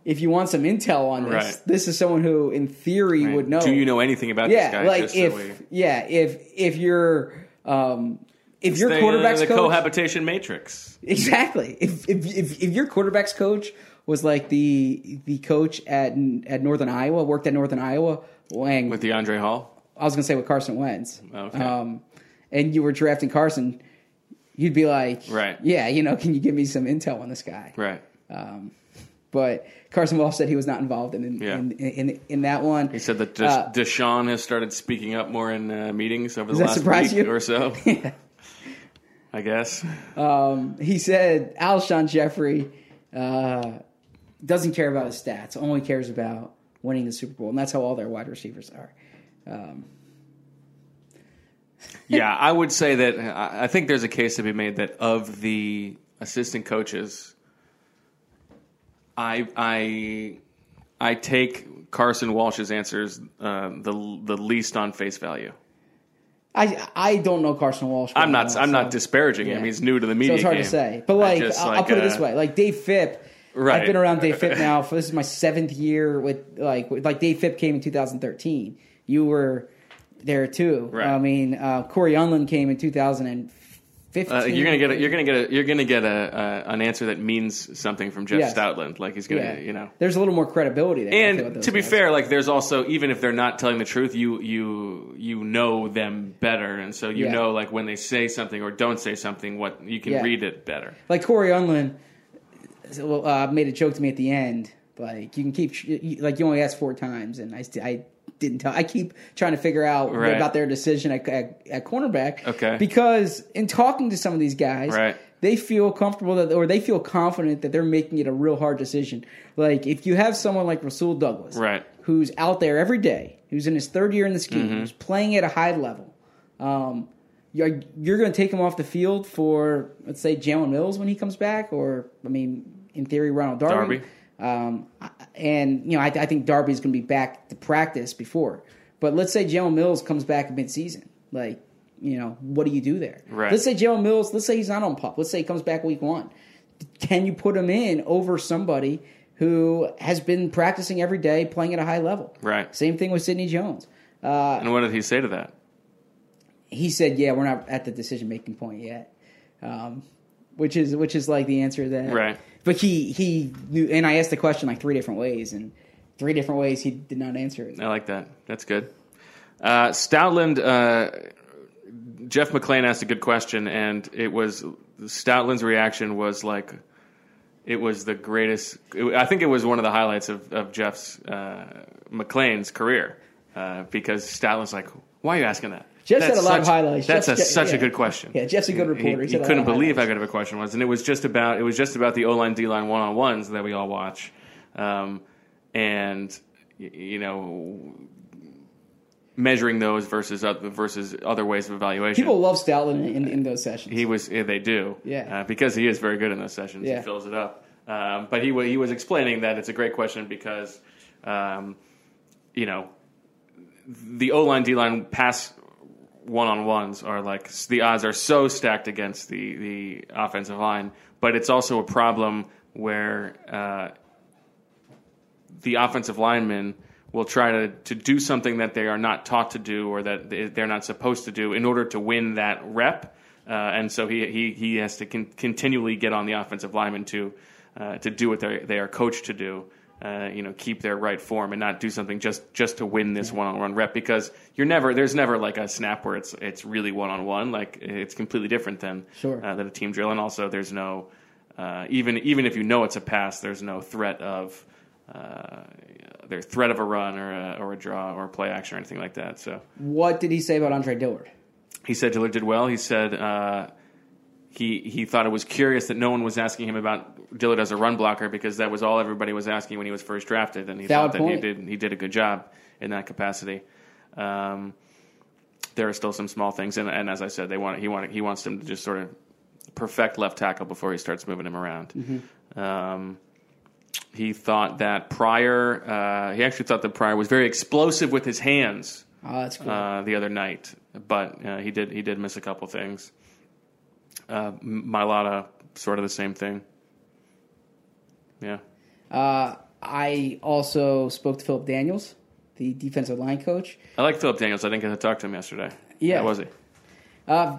If you want some intel on this, Right. this is someone who, in theory, Right. would know. Do you know anything about Yeah, this guy? like if we- yeah, if if you're um, if your the, quarterback's the coach cohabitation matrix. exactly if, if if if your quarterback's coach was like the the coach at at Northern Iowa, worked at Northern Iowa, when With Deiondre' Hall? I was gonna say with Carson Wentz, Okay. um, and you were drafting Carson, you'd be like, Right. yeah, you know, can you give me some intel on this guy? Right. But Carson Walch said he was not involved in in, Yeah. in, in, in that one. He said that Des- Uh, DeSean has started speaking up more in uh, meetings over the last week you? or so. yeah. I guess. he said Alshon Jeffery uh, doesn't care about his stats, only cares about winning the Super Bowl, and that's how all their wide receivers are. Yeah, I would say that I think there's a case to be made that of the assistant coaches, I I I take Carson Walch's answers uh, the the least on face value. I I don't know Carson Walch. I'm not I'm not so- disparaging him. He's new to the So media. it's hard game. to say, but like, just, I'll, I'll like, put it uh, this way: like Dave Fipp, Right. I've been around Dave Fipp now for this is my seventh year with like like Dave Fipp came in 2013. You were there too. Right. I mean, uh, Cory Undlin came in 2015. Uh, you're gonna get a, you're gonna get a, you're gonna get a, a an answer that means something from Jeff Yes. Stoutland. Like he's gonna yeah, you know. There's a little more credibility there. I feel, with And to be guys. fair, like there's also even if they're not telling the truth, you you you know them better, and so you Yeah. know like when they say something or don't say something, what you can Yeah. read it better. like Cory Undlin uh, made a joke to me at the end. Like you can keep like you only asked four times, and I I didn't tell. I keep trying to figure out Right. about their decision at, at, at cornerback. Okay. because in talking to some of these guys, Right. they feel comfortable that, or they feel confident that they're making it a real hard decision. Like if you have someone like Rasul Douglas, Right. who's out there every day, who's in his third year in the scheme, Mm-hmm. who's playing at a high level. Um, you're, you're going to take him off the field for, let's say, Jalen Mills when he comes back, or, I mean, in theory, Ronald Darby. Darby. Um, and, you know, I, I think Darby's going to be back to practice before. But let's say Jalen Mills comes back midseason. Like, you know, what do you do there? Right. Let's say Jalen Mills, let's say he's not on pup. Let's say he comes back week one. Can you put him in over somebody who has been practicing every day, playing at a high level? Right. Same thing with Sidney Jones. Uh, And what did he say to that? he said, "Yeah, we're not at the decision making point yet," um, which is which is like the answer that. Right. But he he knew, and I asked the question like three different ways, and three different ways he did not answer it. I like that. That's good. Uh, Stoutland, uh, Jeff McLane asked a good question, and it was Stoutland's reaction was like, it was the greatest. It, I think it was one of the highlights of, of Jeff's uh, McLane's career uh, because Stoutland's like, why are you asking that? Jeff said a lot of highlights. That's Jeff's- a, such yeah. a good question. Yeah, Jeff's a good reporter. He, He he couldn't believe how good of a question it was, and it was just about it was just about the O line D line one on ones that we all watch. um, and you know measuring those versus other, versus other ways of evaluation. People love Stoutland in, in, in those sessions. He was. Yeah, they do. Yeah. Uh, because he is very good in those sessions. Yeah. He fills it up. Um, but he he was explaining that it's a great question because, um, you know, the O line D line pass one on ones are like the odds are so stacked against the the offensive line. But it's also a problem where uh, the offensive linemen will try to, to do something that they are not taught to do or that they- they're not supposed to do in order to win that rep. Uh, and so he, he, he has to con- continually get on the offensive lineman to, uh, to do what they they are coached to do. Uh, you know, keep their right form and not do something just just to win this one on one rep because you're never there's never like a snap where it's it's really one on one like it's completely different than Sure. uh, than a team drill and also there's no uh, even even if you know it's a pass there's no threat of uh, there's threat of a run or a, or a draw or a play action or anything like that. So what did he say about Andre Dillard? he said Dillard did well. He said uh, he he thought it was curious that no one was asking him about Dillard as a run blocker because that was all everybody was asking when he was first drafted, and he Valid thought that point. he did he did a good job in that capacity. Um, there are still some small things, and, and as I said, they want he want he wants him to just sort of perfect left tackle before he starts moving him around. Mm-hmm. Um, he thought that Pryor, uh, he actually thought that Pryor was very explosive with his hands Oh, that's cool. uh, the other night, but uh, he did he did miss a couple things. Uh, M- sort of the same thing. Yeah, Uh, I also spoke to Phillip Daniels, the defensive line coach. I like Phillip Daniels. I didn't get to talk to him yesterday. Yeah. How was he? Uh,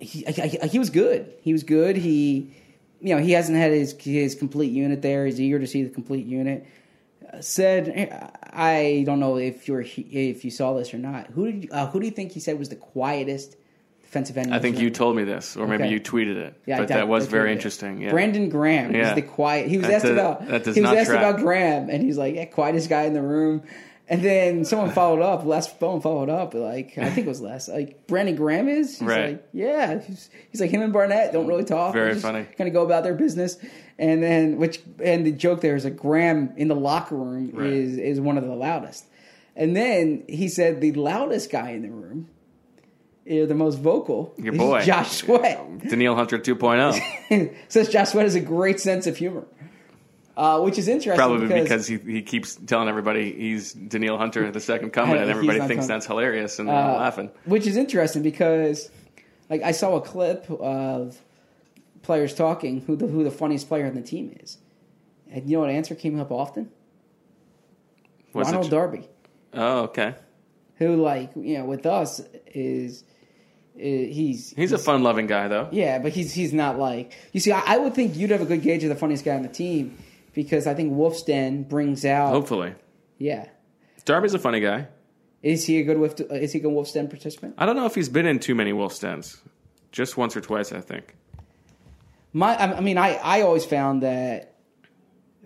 he, he was good. He was good. He, you know, he hasn't had his his complete unit there. He's eager to see the complete unit. Uh, said, I don't know if you're if you saw this or not. Who did you, uh, who do you think he said was the quietest end? I think you told me this, or maybe Okay. you tweeted it. Yeah, but that was very interesting. Yeah. Brandon Graham Yeah. is the quiet. He was That asked does- about that does he was asked track. about Graham, and he's like, yeah, quietest guy in the room. And then someone followed up. Les phone followed up. Like I think it was Les. Like Brandon Graham is. He's Right. like, yeah. He's, he's like him and Barnett don't really talk. Very funny. Kind of go about their business. And then which and the joke there is that Graham in the locker room Right. is is one of the loudest. And then he said the loudest guy in the room, eh, the most vocal, Your boy. Josh Sweat. Danielle Hunter oh. 2.0. Says Josh Sweat has a great sense of humor, uh, which is interesting. Probably because, because he, he keeps telling everybody he's Danielle Hunter, the second coming, and everybody thinks coming. that's hilarious, and they're all Uh, laughing. which is interesting because, like, I saw a clip of players talking who the who the funniest player on the team is, and you know what answer came up often? Was it- Ronald Darby, Oh, okay. who like you know with us is he's He's a fun-loving guy, though. yeah, but he's he's not like you see. I, I would think you'd have a good gauge of the funniest guy on the team because I think Wolf's Den brings out Hopefully, yeah. Darby's a funny guy. Is he a good Wolf? Is he a good Wolf's Den participant? I don't know if he's been in too many wolf dens. Just once or twice, I think. My, I I mean, I, I always found that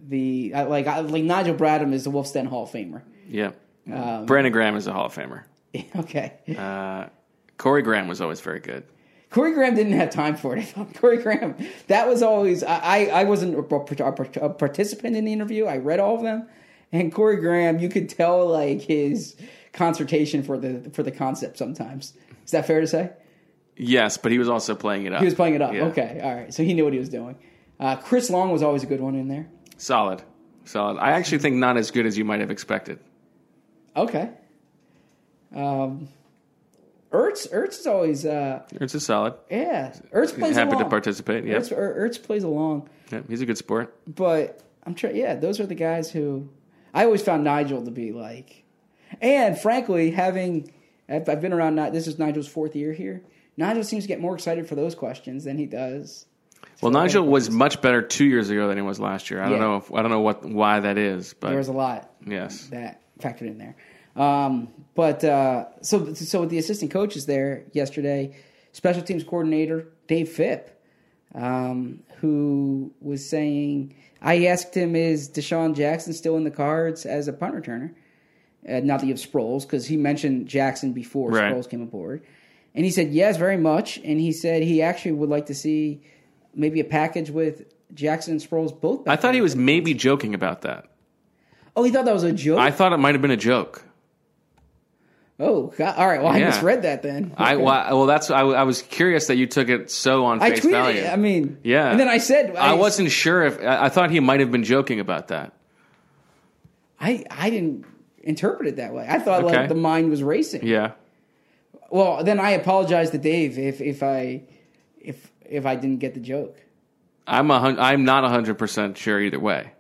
the like I, like Nigel Bradham is the Wolf's Den Hall of Famer. Yeah. Um, Brandon Graham is a Hall of Famer. okay, Uh, Corey Graham was always very good. Corey Graham didn't have time for it. I thought Corey Graham that was always I I, I wasn't a, participant in the interview. I read all of them, and Corey Graham, you could tell like his consultation for the for the concept. Sometimes is that fair to say? Yes, but he was also playing it up. He was playing it up. Yeah. Okay, all right. So he knew what he was doing. Uh, Chris Long was always a good one in there. Solid. Solid. I actually think not as good as you might have expected. Okay. Um, Ertz, Ertz is always, uh, It's a solid. yeah. Ertz plays Happy to participate. Yeah. Ertz, Er- Ertz plays along, yeah. He's a good sport. but I'm trying. Yeah, those are the guys who I always found Nigel to be like, and frankly, having I've, I've been around. This is Nigel's fourth year here. Nigel seems to get more excited for those questions than he does. Well, Nigel was much better two years ago than he was last year. I Yeah. don't know. If, I don't know what why that is, but There was a lot. yes, that factored in there. Um, but uh, so so with the assistant coaches there yesterday, special teams coordinator Dave Fipp, um, who was saying, I asked him, is DeSean Jackson still in the cards as a punt returner? Uh, not that you have Sproles, because he mentioned Jackson before Right. Sproles came aboard. And he said, yes, very much. And he said he actually would like to see maybe a package with Jackson and Sproles both. I thought he was maybe joking about that. Oh, he thought that was a joke. I thought it might have been a joke. Oh, God. all right. Well, I Yeah. misread that then. I Okay. well, well, that's I, I was curious that you took it so on I face tweeted. value. I mean, Yeah. And then I said, I wasn't sure if I I thought he might have been joking about that. I I didn't interpret it that way. I thought Okay. like the mind was racing. Yeah. Well, then I apologize to Dave if if I if if I didn't get the joke. I'm a hun- I'm not hundred percent sure either way.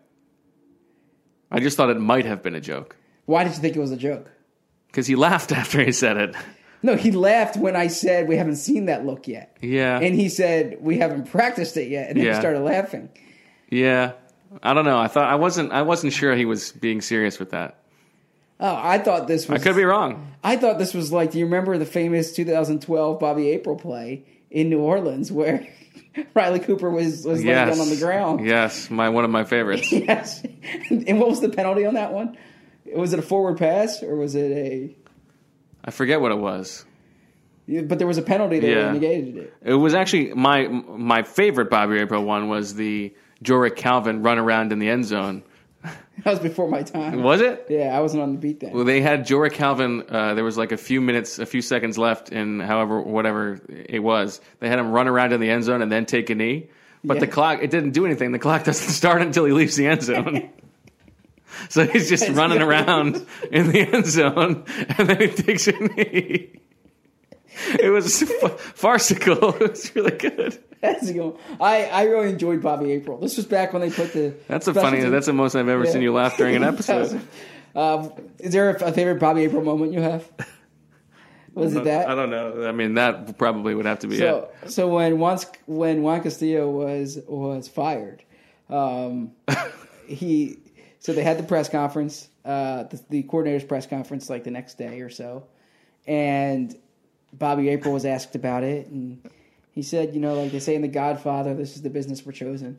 I just thought it might have been a joke Why did you think it was a joke? Because he laughed after he said it. No, he laughed when I said we haven't seen that look yet. Yeah, And he said we haven't practiced it yet, and then Yeah. he started laughing. yeah. I don't know. I thought I wasn't. I wasn't sure he was being serious with that. Oh, I thought this was. I could be wrong. I thought this was like. Do you remember the famous 2012 Bobby April play in New Orleans where Riley Cooper was was laying down on the ground? Yes, my one of my favorites. Yes. And what was the penalty on that one? Was it a forward pass or was it a? I forget what it was. But there was a penalty that Yeah. negated it. It was actually my my favorite Bobby April one was the Jorrick Calvin run around in the end zone. That was before my time. Was it? Yeah, I wasn't on the beat then. Well, they had Jorrick Calvin. Uh, there was like a few minutes, a few seconds left in however whatever it was. They had him run around in the end zone and then take a knee. But the clock, it didn't do anything. The clock doesn't start until he leaves the end zone. so he's just running around in the end zone, and then he takes a knee. It was f- farcical. It was really good. That's good. I, I really enjoyed Bobby April. This was back when they put the. That's a funny. team- That's the most I've ever Yeah. seen you laugh during an episode. was- um, is there a, a favorite Bobby April moment you have? Was it that? I don't know. I mean, that probably would have to be So, so when once when Juan Castillo was was fired, um, he so they had the press conference, uh, the, the coordinator's press conference, like the next day or so, and Bobby April was asked about it, and he said, you know, like they say in The Godfather, this is the business we're chosen,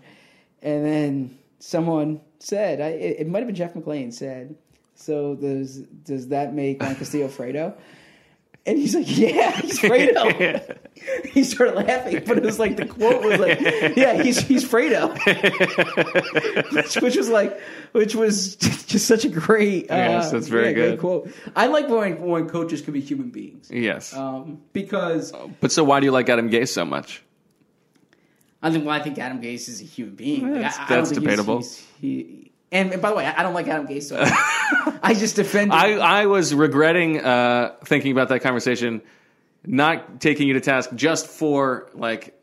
and then someone said, I, it, it might have been Jeff McLane said, so does does that make Juan Castillo Fredo? And he's like, yeah, he's Fredo. he started laughing, but it was like the quote was like, "Yeah, he's he's Fredo," which, which was like, which was just such a great, uh, Yes, that's very yeah, great good. quote. I like when when coaches can be human beings, Yes. um, because but so why do you like Adam Gase so much? I think well, I think Adam Gase is a human being. Like, That's- I, I that's he's- debatable. he's- he, and, and by the way, I don't like Adam Gase. So I just defend. I, I was regretting uh, thinking about that conversation, not taking you to task just for like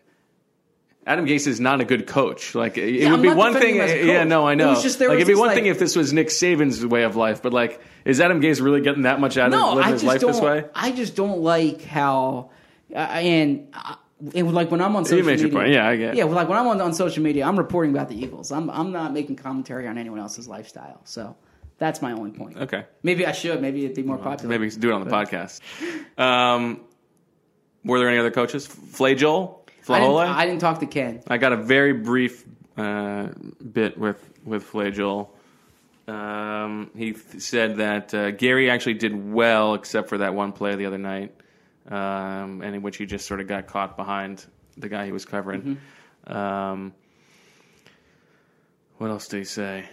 Adam Gase is not a good coach. Like it Yeah, would be one thing. Yeah, no, I It know. was just there like was it'd be one like- thing if this was Nick Saban's way of life, but like, is Adam Gase really getting that much out of living his life this way? I just don't like how, uh, and it was like when I'm on social made your media. point. Yeah, I get it. Yeah, well, like when I'm on, on social media, I'm reporting about the Eagles. I'm I'm not making commentary on anyone else's lifestyle. So that's my only point. Okay, Maybe I should. Maybe it'd be more popular. maybe do it on the podcast. Um, were there any other coaches? Flajole, I didn't, I didn't talk to Ken. I got a very brief uh, bit with with Flajole. Um, he th- said that uh, Gerry actually did well, except for that one play the other night, um, and in which he just sort of got caught behind the guy he was covering. Um, what else did he say?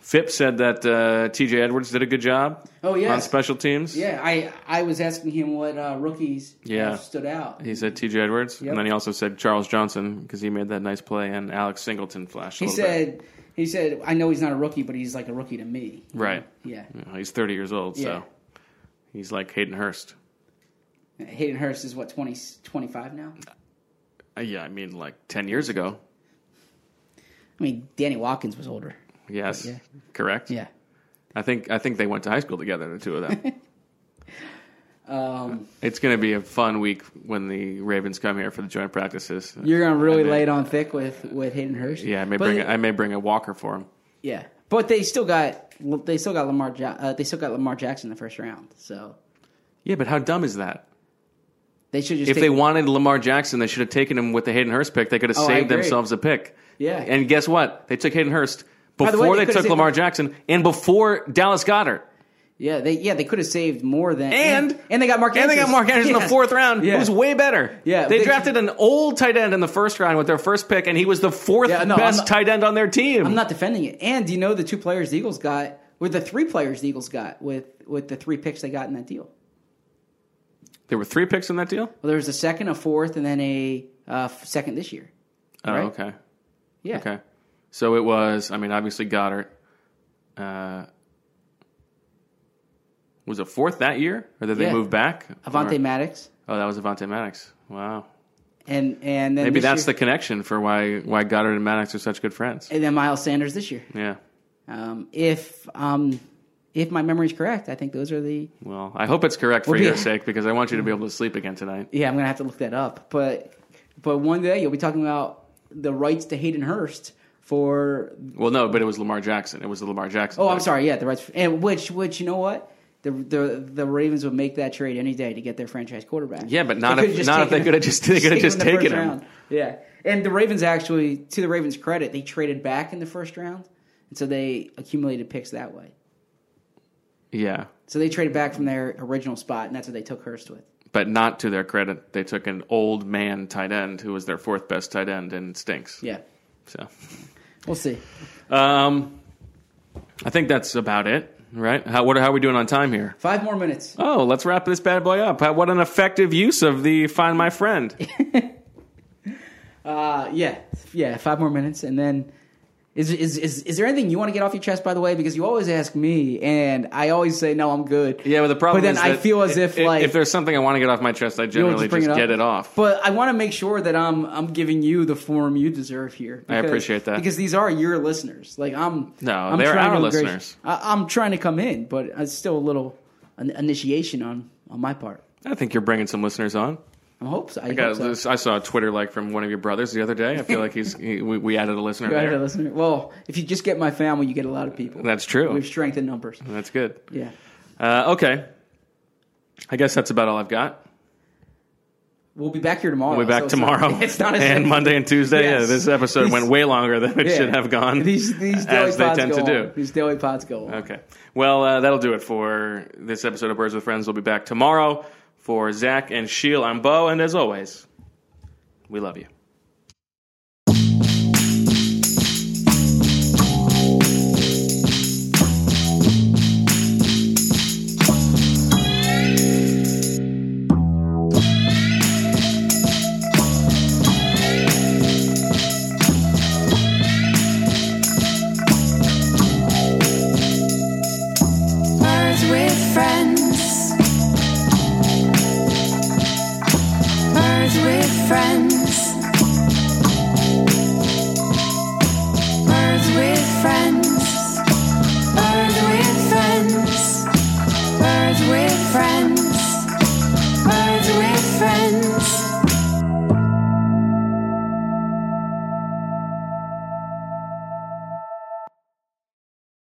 Fipp's said that uh, T.J. Edwards did a good job Oh, yeah, on special teams. Yeah, I I was asking him what uh, rookies Yeah. stood out. He said T.J. Edwards, Yep. and then he also said Charles Johnson because he made that nice play, and Alex Singleton flashed. a He little bit. said he said I know he's not a rookie, but he's like a rookie to me. Right. Yeah. You he's 30 years old, Yeah. so he's like Hayden Hurst. Hayden Hurst is what 20, 25 now. Uh, yeah, I mean, like 10 years ago. I mean, Danny Watkins was older. Yes, Yeah. correct. Yeah. I think I think they went to high school together, the two of them. Um, it's going to be a fun week when the Ravens come here for the joint practices. you're gonna really may- lay it on thick with with Hayden Hurst. Yeah, I may But- bring a, I may bring a walker for him. Yeah, but they still got they still got Lamar uh, they still got Lamar Jackson in the first round. So Yeah, but how dumb is that? They should just If they wanted Lamar Jackson, they should have taken him with the Hayden Hurst pick. They could have Oh, I saved agree. themselves a pick. Yeah. And guess what? They took Hayden Hurst the way, before they they, could have took saved- Lamar Jackson and before Dallas Goedert. Yeah, they yeah they could have saved more than And and, they got Mark and they got Mark Andrews in the fourth round. Yeah. It was way better. Yeah, they they- drafted an old tight end in the first round with their first pick, and he was the fourth Yeah, no, best I'm not- tight end on their team. I'm not defending it. And do you know the two players the Eagles got, with the three players the Eagles got with with the three picks they got in that deal? There were three picks in that deal. Well, there was a second, a fourth, and then a uh, second this year. Oh, Right. okay, Yeah. okay. So it was. I mean, obviously Goedert. Uh, was it fourth that year, or did they move back? Avonte Or- Maddox, Oh, that was Avonte Maddox. Wow. and and then Maybe that's year, the connection for why why Goedert and Maddox are such good friends. and then Miles Sanders this year. Yeah. Um, if um, if my memory is correct, I think those are the Well, I hope it's correct for Well, your sake because I want you to be able to sleep again tonight. Yeah, I'm gonna have to look that up. But but one day you'll be talking about the rights to Hayden Hurst for. Well, no, but it was Lamar Jackson. It was the Lamar Jackson. Oh, I'm sorry. Yeah, the rights. And which which you know what. The, the the Ravens would make that trade any day to get their franchise quarterback. Yeah, but not if- not if they could've just- they could've saved just taken him. round. Yeah, and the Ravens actually, to the Ravens' credit, they traded back in the first round, and so they accumulated picks that way. Yeah, So they traded back from their original spot, and that's what they took Hurst with. but not to their credit. They took an old man tight end who was their fourth best tight end and stinks. Yeah, So, we'll see. um, I think that's about it, right? How what how are we doing on time here? Five more minutes. Oh, let's wrap this bad boy up. How- What an effective use of the Find My Friend. Uh, yeah, yeah, five more minutes, and then is is is is there anything you want to get off your chest? By the way, because you always ask me, and I always say no, I'm good. Yeah, but the problem But then is I feel as if, like- if there's something I want to get off my chest, I generally bring just up. get it off. But I want to make sure that I'm I'm giving you the form you deserve here. I appreciate that. because these are your listeners. Like I'm No, I'm they're our listeners. I, I'm trying to come in, but it's still a little an initiation on on my part. I think you're bringing some listeners on. I hope so. I, I, got so. this, I saw a Twitter like from one of your brothers the other day. I feel like he's he, we, we added a listener You added there. a listener. Well, if you just get my family, you get a lot of people. That's true. We've strength in numbers. That's good. Yeah. Uh, okay, I guess that's about all I've got. We'll be back here tomorrow. We'll be back so it's not- tomorrow It's not, as and Monday and Tuesday. Yes. Yeah, this episode These- went way longer than it Yeah. should have gone. These these daily as they tend go to on. do. These daily pods go on. Okay. Well, uh, that'll do it for this episode of Birds with Friends. We'll be back tomorrow. For Zach and Sheil, I'm Bo, and as always, we love you.